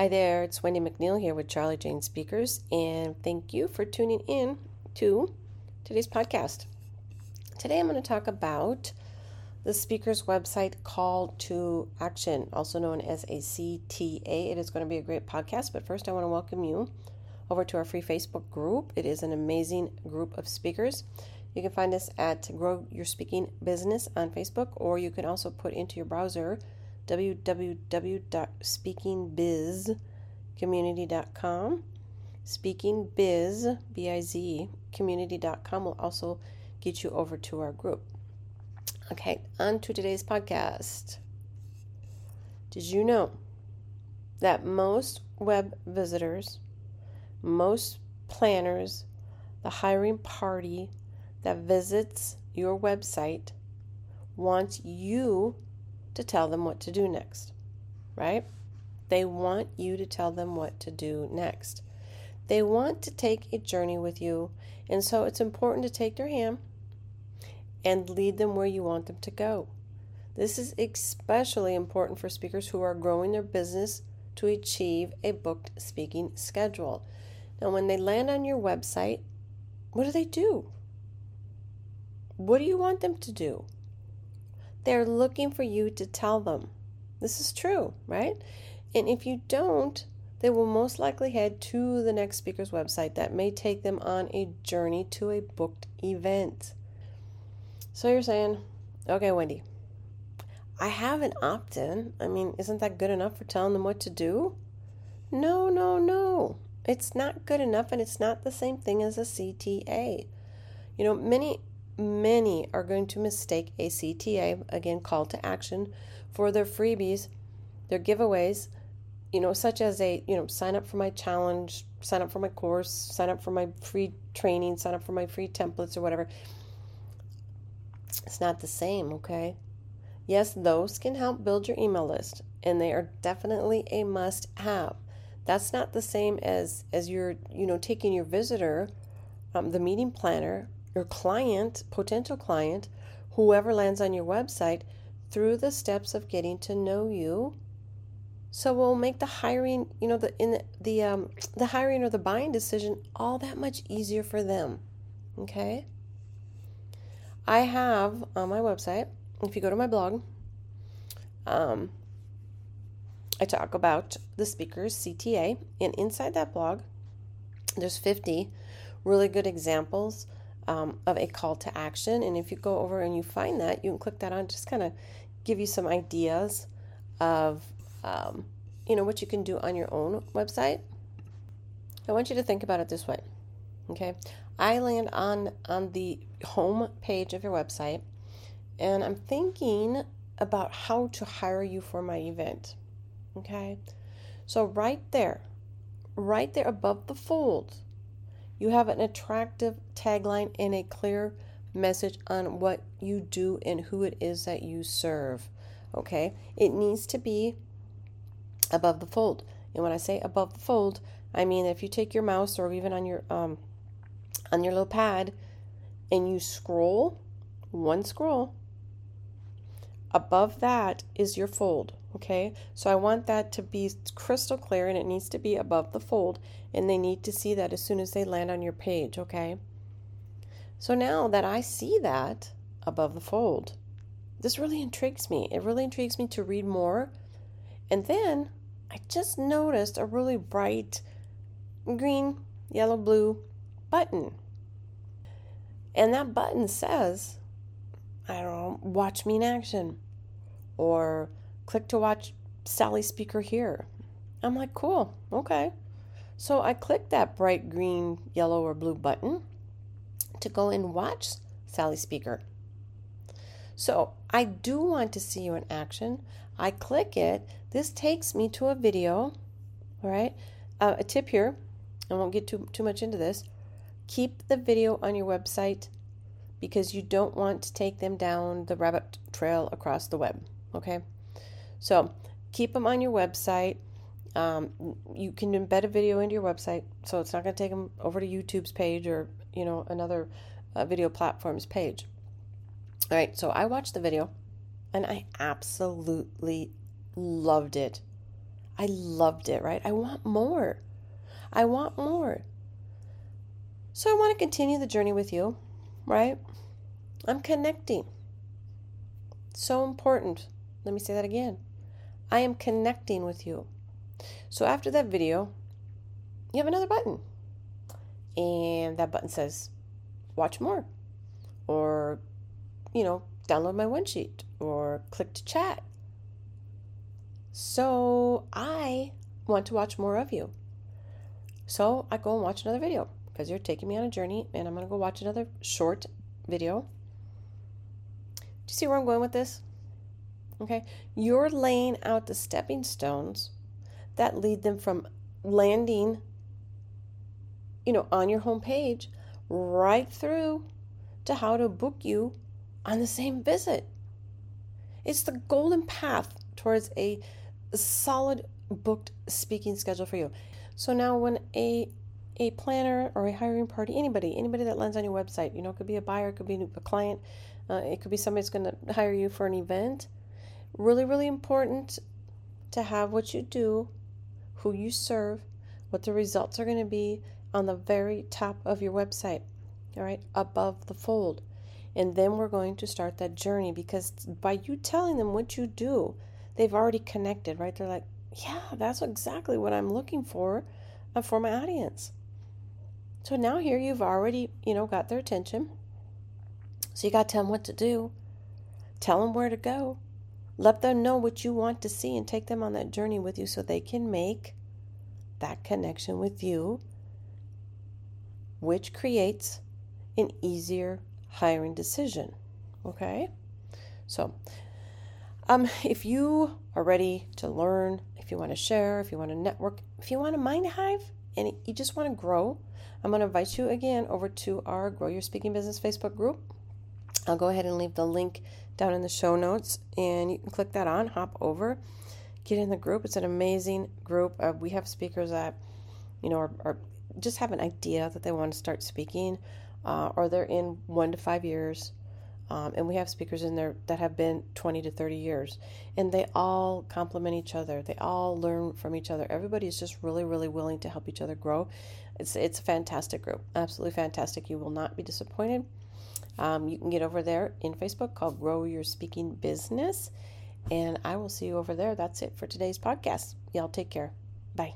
Hi there, it's Wendy McNeil here with Charlie Jane Speakers, and thank you for tuning in to today's podcast. Today I'm going to talk about the speaker's website call to action, also known as a CTA. It is going to be a great podcast, but first I want to welcome you over to our free Facebook group. It is an amazing group of speakers. You can find us at Grow Your Speaking Business on Facebook, or you can also put into your browser www.speakingbizcommunity.com. Speakingbiz, B-I-Z, community.com will also get you over to our group. Okay, on to today's podcast. Did you know that most web visitors, most planners, the hiring party that visits your website wants you to tell them what to do next, right? They want you to tell them what to do next. They want to take a journey with you, and so it's important to take their hand and lead them where you want them to go. This is especially important for speakers who are growing their business to achieve a booked speaking schedule. Now, when they land on your website, what do they do? What do you want them to do? They're looking for you to tell them. This is true, right? And if you don't, they will most likely head to the next speaker's website that may take them on a journey to a booked event. So you're saying, okay, Wendy, I have an opt in. I mean, isn't that good enough for telling them what to do? No, no, no. It's not good enough, and it's not the same thing as a CTA. You know, many many are going to mistake a CTA, again, call to action, for their freebies, their giveaways, you know, such as a, you know, sign up for my challenge, sign up for my course, sign up for my free training, sign up for my free templates or whatever. It's not the same, okay? Yes, those can help build your email list, and they are definitely a must have. That's not the same as as you're, you know, taking your visitor, um, the meeting planner, your client, potential client, whoever lands on your website, through the steps of getting to know you. So we'll make the hiring, you know, the in the, the um the hiring or the buying decision all that much easier for them. Okay? I have on my website, if you go to my blog, um I talk about the speaker's CTA, and inside that blog, there's 50 really good examples um, of a call to action. And if you go over and you find that, you can click that on, just kind of give you some ideas of, um, you know, what you can do on your own website. I want you to think about it this way. Okay. I land on, on the home page of your website and I'm thinking about how to hire you for my event. Okay. So right there, right there above the fold, you have an attractive tagline and a clear message on what you do and who it is that you serve. Okay? It needs to be above the fold. And when I say above the fold, I mean if you take your mouse or even on your um on your little pad and you scroll one scroll above that is your fold okay? So i want that to be crystal clear and it needs to be above the fold and they need to see that as soon as they land on your page okay? So now that i see that above the fold this really intrigues me. It really intrigues me to read more. And then i just noticed a really bright green yellow blue button. And that button says i don't know watch me in action or click to watch Sally Speaker here. I'm like, cool, okay. So I click that bright green, yellow, or blue button to go and watch Sally Speaker. So I do want to see you in action. I click it. This takes me to a video. All right. Uh, a tip here. I won't get too too much into this. Keep the video on your website because you don't want to take them down the rabbit trail across the web. Okay. So keep them on your website. Um, you can embed a video into your website, so it's not going to take them over to YouTube's page or you know another uh, video platform's page. All right, so I watched the video, and I absolutely loved it. I loved it. Right, I want more. I want more. So I want to continue the journey with you, right? I'm connecting. So important. Let me say that again. I am connecting with you. So after that video, you have another button. And that button says, watch more. Or, you know, download my one sheet. Or click to chat. So I want to watch more of you. So I go and watch another video because you're taking me on a journey and I'm going to go watch another short video. Do you see where I'm going with this? Okay. You're laying out the stepping stones that lead them from landing, you know, on your homepage right through to how to book you on the same visit. It's the golden path towards a solid booked speaking schedule for you. So now when a a planner or a hiring party, anybody, anybody that lands on your website, you know, it could be a buyer, it could be a client, uh, it could be somebody that's going to hire you for an event. Really, really important to have what you do who you serve, what the results are going to be on the very top of your website, all right, above the fold. And then we're going to start that journey because by you telling them what you do, they've already connected, right? They're like, yeah, that's exactly what I'm looking for uh, for my audience. So now here you've already, you know, got their attention. So you got to tell them what to do, tell them where to go, let them know what you want to see and take them on that journey with you so they can make that connection with you, which creates an easier hiring decision. Okay? So, um, if you are ready to learn, if you want to share, if you want to network, if you want to mind hive, and you just want to grow, I'm going to invite you again over to our Grow Your Speaking Business Facebook group. I'll go ahead and leave the link down in the show notes, and you can click that on, hop over, get in the group. It's an amazing group. Uh, we have speakers that, you know, are, are, just have an idea that they want to start speaking, uh, or they're in one to five years. Um, and we have speakers in there that have been 20 to 30 years, and they all complement each other. They all learn from each other. Everybody is just really, really willing to help each other grow. It's it's a fantastic group, absolutely fantastic. You will not be disappointed. Um, you can get over there in Facebook called Grow Your Speaking Business. And I will see you over there. That's it for today's podcast. Y'all take care. Bye.